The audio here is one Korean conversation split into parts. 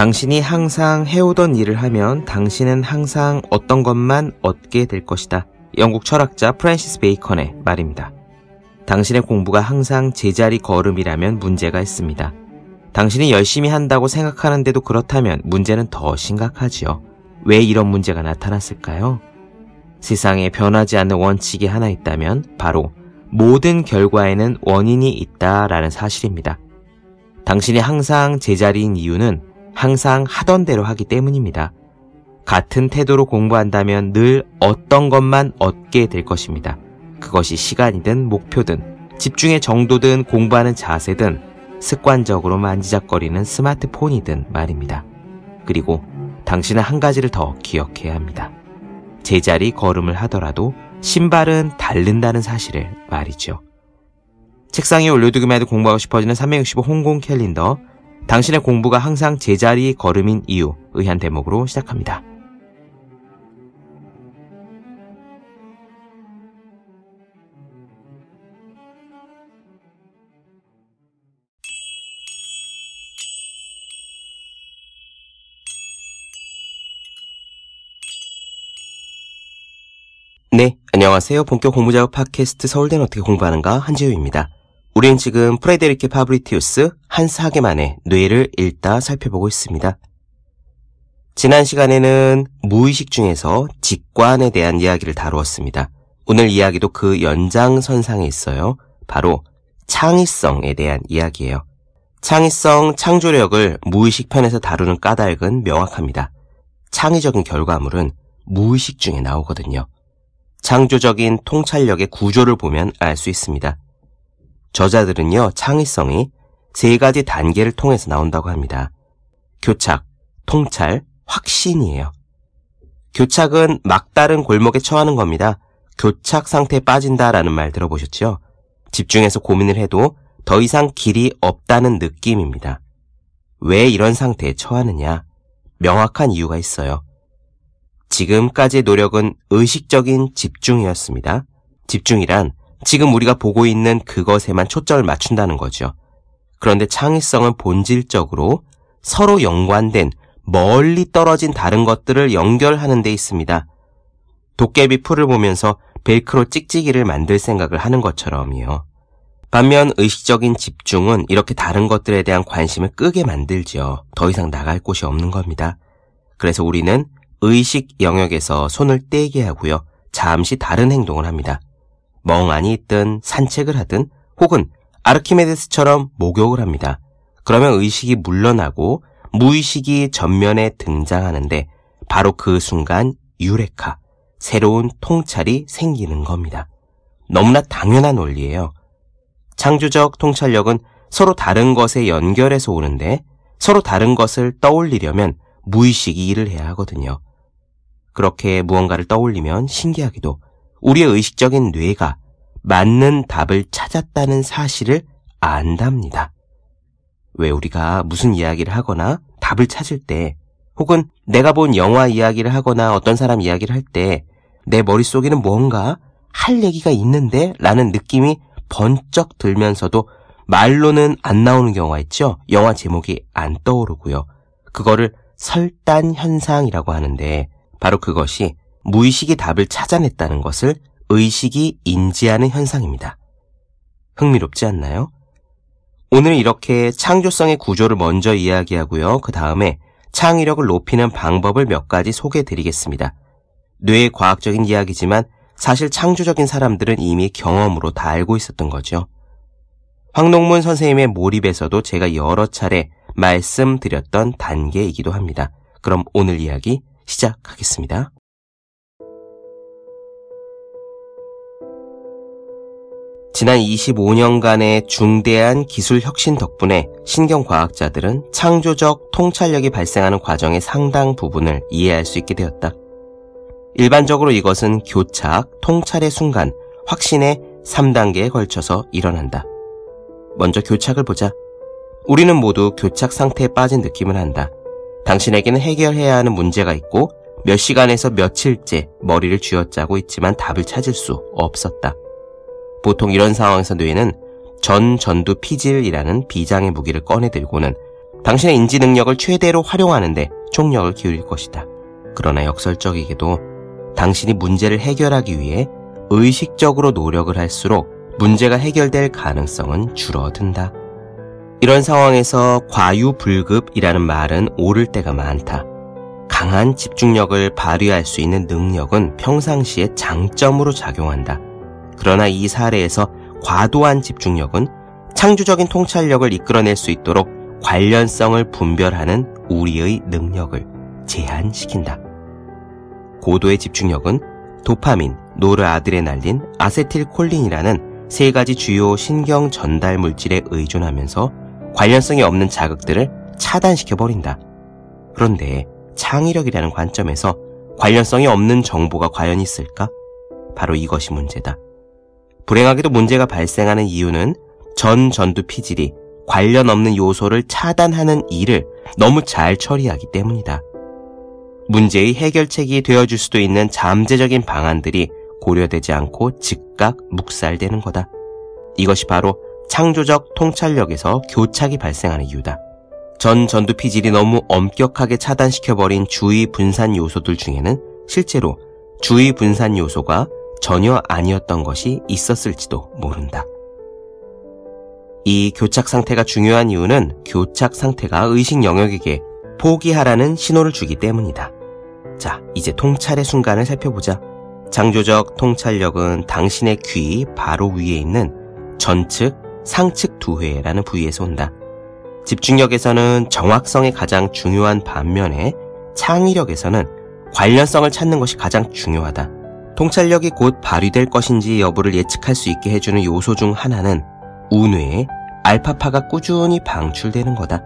당신이 항상 해오던 일을 하면 당신은 항상 어떤 것만 얻게 될 것이다. 영국 철학자 프랜시스 베이컨의 말입니다. 당신의 공부가 항상 제자리 걸음이라면 문제가 있습니다. 당신이 열심히 한다고 생각하는데도 그렇다면 문제는 더 심각하지요. 왜 이런 문제가 나타났을까요? 세상에 변하지 않는 원칙이 하나 있다면 바로 모든 결과에는 원인이 있다라는 사실입니다. 당신이 항상 제자리인 이유는 항상 하던 대로 하기 때문입니다. 같은 태도로 공부한다면 늘 어떤 것만 얻게 될 것입니다. 그것이 시간이든 목표든 집중의 정도든 공부하는 자세든 습관적으로 만지작거리는 스마트폰이든 말입니다. 그리고 당신은 한 가지를 더 기억해야 합니다. 제자리 걸음을 하더라도 신발은 닳는다는 사실을 말이죠. 책상 위에 올려두기만 해도 공부하고 싶어지는 365 홍콩 캘린더 당신의 공부가 항상 제자리 걸음인 이유 의한 대목으로 시작합니다. 네, 안녕하세요. 본격 공부작업 팟캐스트 서울대는 어떻게 공부하는가 한지우입니다. 우리는 지금 프레데리케 파브리티우스 한스 하게만의 뇌를 읽다 살펴보고 있습니다. 지난 시간에는 무의식 중에서 직관에 대한 이야기를 다루었습니다. 오늘 이야기도 그 연장선상에 있어요. 바로 창의성에 대한 이야기예요. 창의성, 창조력을 무의식 편에서 다루는 까닭은 명확합니다. 창의적인 결과물은 무의식 중에 나오거든요. 창조적인 통찰력의 구조를 보면 알 수 있습니다. 저자들은요, 창의성이 세 가지 단계를 통해서 나온다고 합니다. 교착, 통찰, 확신이에요. 교착은 막다른 골목에 처하는 겁니다. 교착 상태에 빠진다라는 말 들어보셨죠? 집중해서 고민을 해도 더 이상 길이 없다는 느낌입니다. 왜 이런 상태에 처하느냐? 명확한 이유가 있어요. 지금까지의 노력은 의식적인 집중이었습니다. 집중이란 지금 우리가 보고 있는 그것에만 초점을 맞춘다는 거죠. 그런데 창의성은 본질적으로 서로 연관된 멀리 떨어진 다른 것들을 연결하는 데 있습니다. 도깨비 풀을 보면서 벨크로 찍찍이를 만들 생각을 하는 것처럼이요. 반면 의식적인 집중은 이렇게 다른 것들에 대한 관심을 끄게 만들죠. 더 이상 나갈 곳이 없는 겁니다. 그래서 우리는 의식 영역에서 손을 떼게 하고요. 잠시 다른 행동을 합니다. 멍하니 있든 산책을 하든 혹은 아르키메데스처럼 목욕을 합니다. 그러면 의식이 물러나고 무의식이 전면에 등장하는데 바로 그 순간 유레카, 새로운 통찰이 생기는 겁니다. 너무나 당연한 원리예요. 창조적 통찰력은 서로 다른 것에 연결해서 오는데 서로 다른 것을 떠올리려면 무의식이 일을 해야 하거든요. 그렇게 무언가를 떠올리면 신기하게도 우리의 의식적인 뇌가 맞는 답을 찾았다는 사실을 안답니다. 왜 우리가 무슨 이야기를 하거나 답을 찾을 때 혹은 내가 본 영화 이야기를 하거나 어떤 사람 이야기를 할 때 내 머릿속에는 뭔가 할 얘기가 있는데 라는 느낌이 번쩍 들면서도 말로는 안 나오는 경우가 있죠. 영화 제목이 안 떠오르고요. 그거를 설단 현상이라고 하는데 바로 그것이 무의식이 답을 찾아냈다는 것을 의식이 인지하는 현상입니다. 흥미롭지 않나요? 오늘 이렇게 창조성의 구조를 먼저 이야기하고요. 그 다음에 창의력을 높이는 방법을 몇 가지 소개해 드리겠습니다. 뇌의 과학적인 이야기지만 사실 창조적인 사람들은 이미 경험으로 다 알고 있었던 거죠. 황동문 선생님의 몰입에서도 제가 여러 차례 말씀드렸던 단계이기도 합니다. 그럼 오늘 이야기 시작하겠습니다. 지난 25년간의 중대한 기술 혁신 덕분에 신경과학자들은 창조적 통찰력이 발생하는 과정의 상당 부분을 이해할 수 있게 되었다. 일반적으로 이것은 교착, 통찰의 순간, 확신의 3단계에 걸쳐서 일어난다. 먼저 교착을 보자. 우리는 모두 교착 상태에 빠진 느낌을 한다. 당신에게는 해결해야 하는 문제가 있고 몇 시간에서 며칠째 머리를 쥐어짜고 있지만 답을 찾을 수 없었다. 보통 이런 상황에서 뇌는 전 전두 피질이라는 비장의 무기를 꺼내 들고는 당신의 인지 능력을 최대로 활용하는데 총력을 기울일 것이다. 그러나 역설적이게도 당신이 문제를 해결하기 위해 의식적으로 노력을 할수록 문제가 해결될 가능성은 줄어든다. 이런 상황에서 과유불급이라는 말은 옳을 때가 많다. 강한 집중력을 발휘할 수 있는 능력은 평상시에 장점으로 작용한다. 그러나 이 사례에서 과도한 집중력은 창조적인 통찰력을 이끌어낼 수 있도록 관련성을 분별하는 우리의 능력을 제한시킨다. 고도의 집중력은 도파민, 노르아드레날린, 아세틸콜린이라는 세 가지 주요 신경 전달 물질에 의존하면서 관련성이 없는 자극들을 차단시켜버린다. 그런데 창의력이라는 관점에서 관련성이 없는 정보가 과연 있을까? 바로 이것이 문제다. 불행하게도 문제가 발생하는 이유는 전 전두 피질이 관련 없는 요소를 차단하는 일을 너무 잘 처리하기 때문이다. 문제의 해결책이 되어줄 수도 있는 잠재적인 방안들이 고려되지 않고 즉각 묵살되는 거다. 이것이 바로 창조적 통찰력에서 교착이 발생하는 이유다. 전 전두 피질이 너무 엄격하게 차단시켜버린 주의 분산 요소들 중에는 실제로 주의 분산 요소가 전혀 아니었던 것이 있었을지도 모른다. 이 교착 상태가 중요한 이유는 교착 상태가 의식 영역에게 포기하라는 신호를 주기 때문이다. 자, 이제 통찰의 순간을 살펴보자. 창조적 통찰력은 당신의 귀 바로 위에 있는 전측, 상측 두 회라는 부위에서 온다. 집중력에서는 정확성이 가장 중요한 반면에 창의력에서는 관련성을 찾는 것이 가장 중요하다. 통찰력이 곧 발휘될 것인지 여부를 예측할 수 있게 해주는 요소 중 하나는 우뇌에 알파파가 꾸준히 방출되는 거다.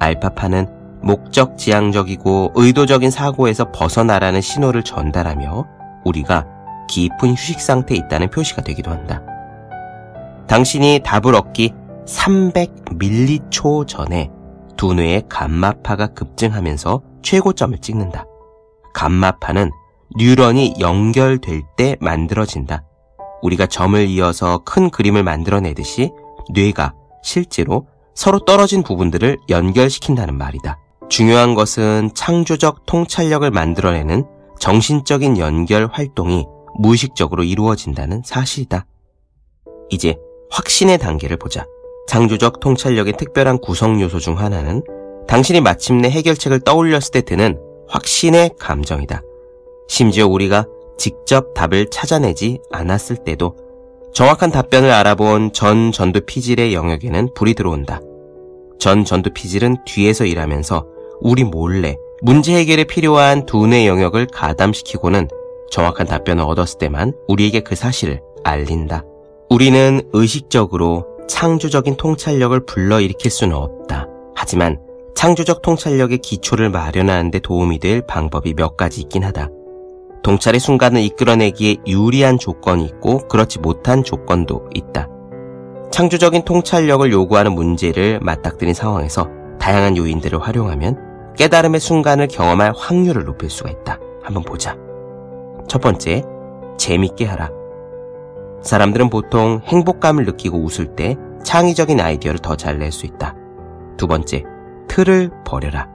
알파파는 목적 지향적이고 의도적인 사고에서 벗어나라는 신호를 전달하며 우리가 깊은 휴식 상태에 있다는 표시가 되기도 한다. 당신이 답을 얻기 300밀리초 전에 두뇌의 감마파가 급증하면서 최고점을 찍는다. 감마파는 뉴런이 연결될 때 만들어진다. 우리가 점을 이어서 큰 그림을 만들어내듯이 뇌가 실제로 서로 떨어진 부분들을 연결시킨다는 말이다. 중요한 것은 창조적 통찰력을 만들어내는 정신적인 연결 활동이 무의식적으로 이루어진다는 사실이다. 이제 확신의 단계를 보자. 창조적 통찰력의 특별한 구성 요소 중 하나는 당신이 마침내 해결책을 떠올렸을 때 드는 확신의 감정이다. 심지어 우리가 직접 답을 찾아내지 않았을 때도 정확한 답변을 알아본 전 전두 피질의 영역에는 불이 들어온다. 전 전두 피질은 뒤에서 일하면서 우리 몰래 문제 해결에 필요한 두뇌 영역을 가담시키고는 정확한 답변을 얻었을 때만 우리에게 그 사실을 알린다. 우리는 의식적으로 창조적인 통찰력을 불러일으킬 수는 없다. 하지만 창조적 통찰력의 기초를 마련하는 데 도움이 될 방법이 몇 가지 있긴 하다. 동찰의 순간을 이끌어내기에 유리한 조건이 있고 그렇지 못한 조건도 있다. 창조적인 통찰력을 요구하는 문제를 맞닥뜨린 상황에서 다양한 요인들을 활용하면 깨달음의 순간을 경험할 확률을 높일 수가 있다. 한번 보자. 첫 번째, 재밌게 하라. 사람들은 보통 행복감을 느끼고 웃을 때 창의적인 아이디어를 더 잘 낼 수 있다. 두 번째, 틀을 버려라.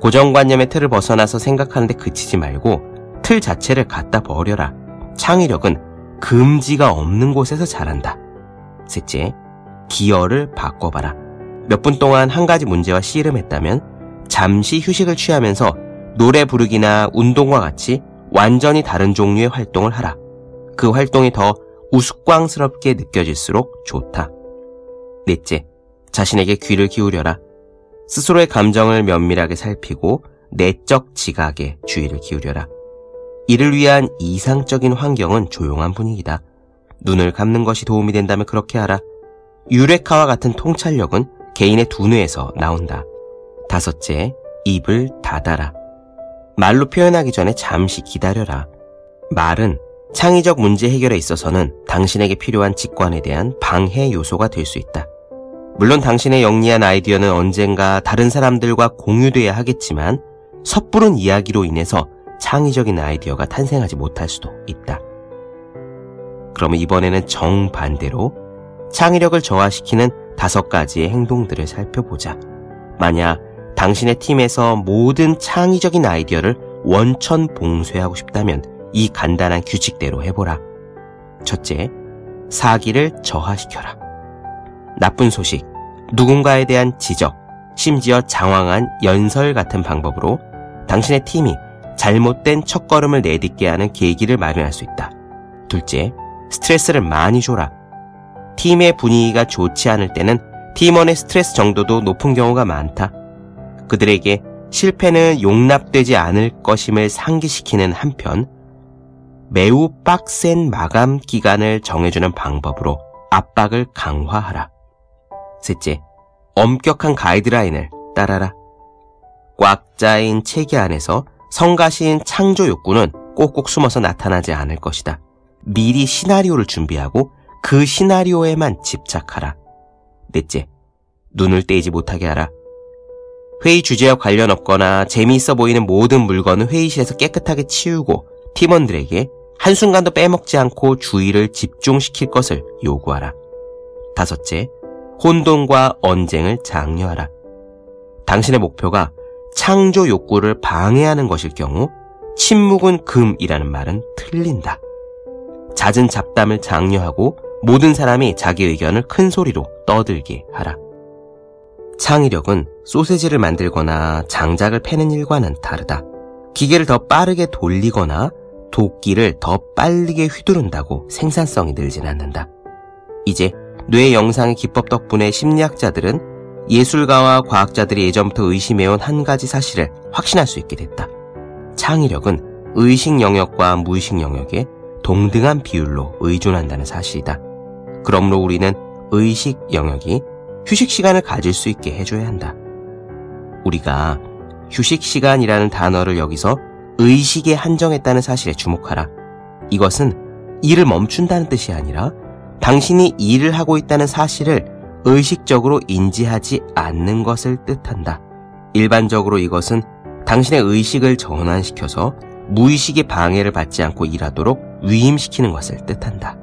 고정관념의 틀을 벗어나서 생각하는데 그치지 말고 틀 자체를 갖다 버려라. 창의력은 금지가 없는 곳에서 자란다. 셋째, 기어를 바꿔봐라. 몇 분 동안 한 가지 문제와 씨름했다면 잠시 휴식을 취하면서 노래 부르기나 운동과 같이 완전히 다른 종류의 활동을 하라. 그 활동이 더 우스꽝스럽게 느껴질수록 좋다. 넷째, 자신에게 귀를 기울여라. 스스로의 감정을 면밀하게 살피고 내적 지각에 주의를 기울여라. 이를 위한 이상적인 환경은 조용한 분위기다. 눈을 감는 것이 도움이 된다면 그렇게 하라. 유레카와 같은 통찰력은 개인의 두뇌에서 나온다. 다섯째, 입을 닫아라. 말로 표현하기 전에 잠시 기다려라. 말은 창의적 문제 해결에 있어서는 당신에게 필요한 직관에 대한 방해 요소가 될 수 있다. 물론 당신의 영리한 아이디어는 언젠가 다른 사람들과 공유돼야 하겠지만 섣부른 이야기로 인해서 창의적인 아이디어가 탄생하지 못할 수도 있다. 그러면 이번에는 정반대로 창의력을 저하시키는 다섯 가지의 행동들을 살펴보자. 만약 당신의 팀에서 모든 창의적인 아이디어를 원천 봉쇄하고 싶다면 이 간단한 규칙대로 해보라. 첫째, 사기를 저하시켜라. 나쁜 소식, 누군가에 대한 지적, 심지어 장황한 연설 같은 방법으로 당신의 팀이 잘못된 첫걸음을 내딛게 하는 계기를 마련할 수 있다. 둘째, 스트레스를 많이 줘라. 팀의 분위기가 좋지 않을 때는 팀원의 스트레스 정도도 높은 경우가 많다. 그들에게 실패는 용납되지 않을 것임을 상기시키는 한편 매우 빡센 마감 기간을 정해주는 방법으로 압박을 강화하라. 셋째, 엄격한 가이드라인을 따라라. 꽉 짜인 체계 안에서 성가신 창조 욕구는 꼭꼭 숨어서 나타나지 않을 것이다. 미리 시나리오를 준비하고 그 시나리오에만 집착하라. 넷째, 눈을 떼지 못하게 하라. 회의 주제와 관련 없거나 재미있어 보이는 모든 물건은 회의실에서 깨끗하게 치우고 팀원들에게 한순간도 빼먹지 않고 주의를 집중시킬 것을 요구하라. 다섯째, 혼돈과 언쟁을 장려하라. 당신의 목표가 창조 욕구를 방해하는 것일 경우 침묵은 금이라는 말은 틀린다. 잦은 잡담을 장려하고 모든 사람이 자기 의견을 큰 소리로 떠들게 하라. 창의력은 소세지를 만들거나 장작을 패는 일과는 다르다. 기계를 더 빠르게 돌리거나 도끼를 더 빠르게 휘두른다고 생산성이 늘진 않는다. 이제 뇌 영상의 기법 덕분에 심리학자들은 예술가와 과학자들이 예전부터 의심해온 한 가지 사실을 확신할 수 있게 됐다. 창의력은 의식 영역과 무의식 영역에 동등한 비율로 의존한다는 사실이다. 그러므로 우리는 의식 영역이 휴식 시간을 가질 수 있게 해줘야 한다. 우리가 휴식 시간이라는 단어를 여기서 의식에 한정했다는 사실에 주목하라. 이것은 일을 멈춘다는 뜻이 아니라 당신이 일을 하고 있다는 사실을 의식적으로 인지하지 않는 것을 뜻한다. 일반적으로 이것은 당신의 의식을 전환시켜서 무의식의 방해를 받지 않고 일하도록 위임시키는 것을 뜻한다.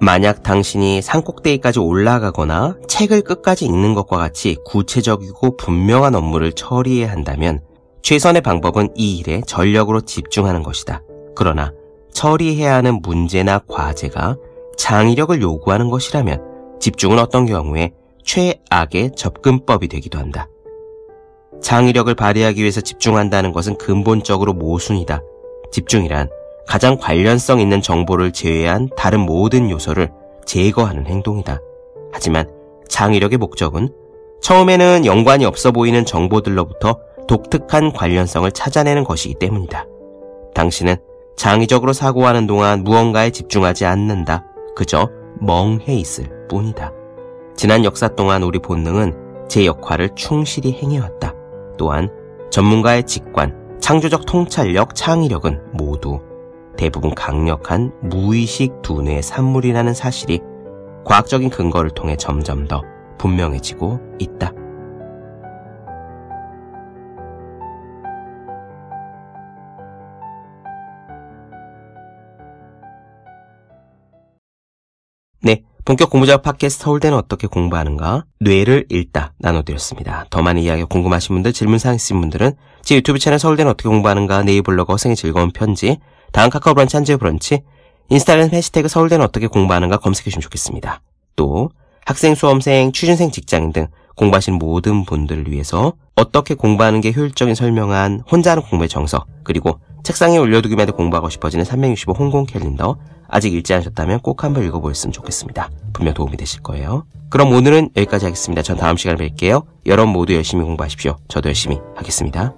만약 당신이 산 꼭대기까지 올라가거나 책을 끝까지 읽는 것과 같이 구체적이고 분명한 업무를 처리해야 한다면 최선의 방법은 이 일에 전력으로 집중하는 것이다. 그러나 처리해야 하는 문제나 과제가 창의력을 요구하는 것이라면 집중은 어떤 경우에 최악의 접근법이 되기도 한다. 창의력을 발휘하기 위해서 집중한다는 것은 근본적으로 모순이다. 집중이란 가장 관련성 있는 정보를 제외한 다른 모든 요소를 제거하는 행동이다. 하지만 창의력의 목적은 처음에는 연관이 없어 보이는 정보들로부터 독특한 관련성을 찾아내는 것이기 때문이다. 당신은 창의적으로 사고하는 동안 무언가에 집중하지 않는다. 그저 멍해 있을 뿐이다. 지난 역사 동안 우리 본능은 제 역할을 충실히 행해왔다. 또한 전문가의 직관, 창조적 통찰력, 창의력은 모두 대부분 강력한 무의식 두뇌의 산물이라는 사실이 과학적인 근거를 통해 점점 더 분명해지고 있다. 네. 본격 공부작업 팟캐스트 서울대는 어떻게 공부하는가? 뇌를 읽다 나눠드렸습니다. 더 많은 이야기 궁금하신 분들, 질문사항 있으신 분들은 제 유튜브 채널 서울대는 어떻게 공부하는가, 네이블로그 허생의 즐거운 편지, 다음 카카오 브런치 한지의 브런치, 인스타그램 해시태그 서울대는 어떻게 공부하는가 검색해 주시면 좋겠습니다. 또 학생, 수험생, 취준생, 직장인 등 공부하신 모든 분들을 위해서 어떻게 공부하는 게 효율적인 설명한 혼자 하는 공부의 정석, 그리고 책상에 올려두기만 해도 공부하고 싶어지는 365 홍콩 캘린더 아직 읽지 않으셨다면 꼭 한번 읽어보셨으면 좋겠습니다. 분명 도움이 되실 거예요. 그럼 오늘은 여기까지 하겠습니다. 전 다음 시간에 뵐게요. 여러분 모두 열심히 공부하십시오. 저도 열심히 하겠습니다.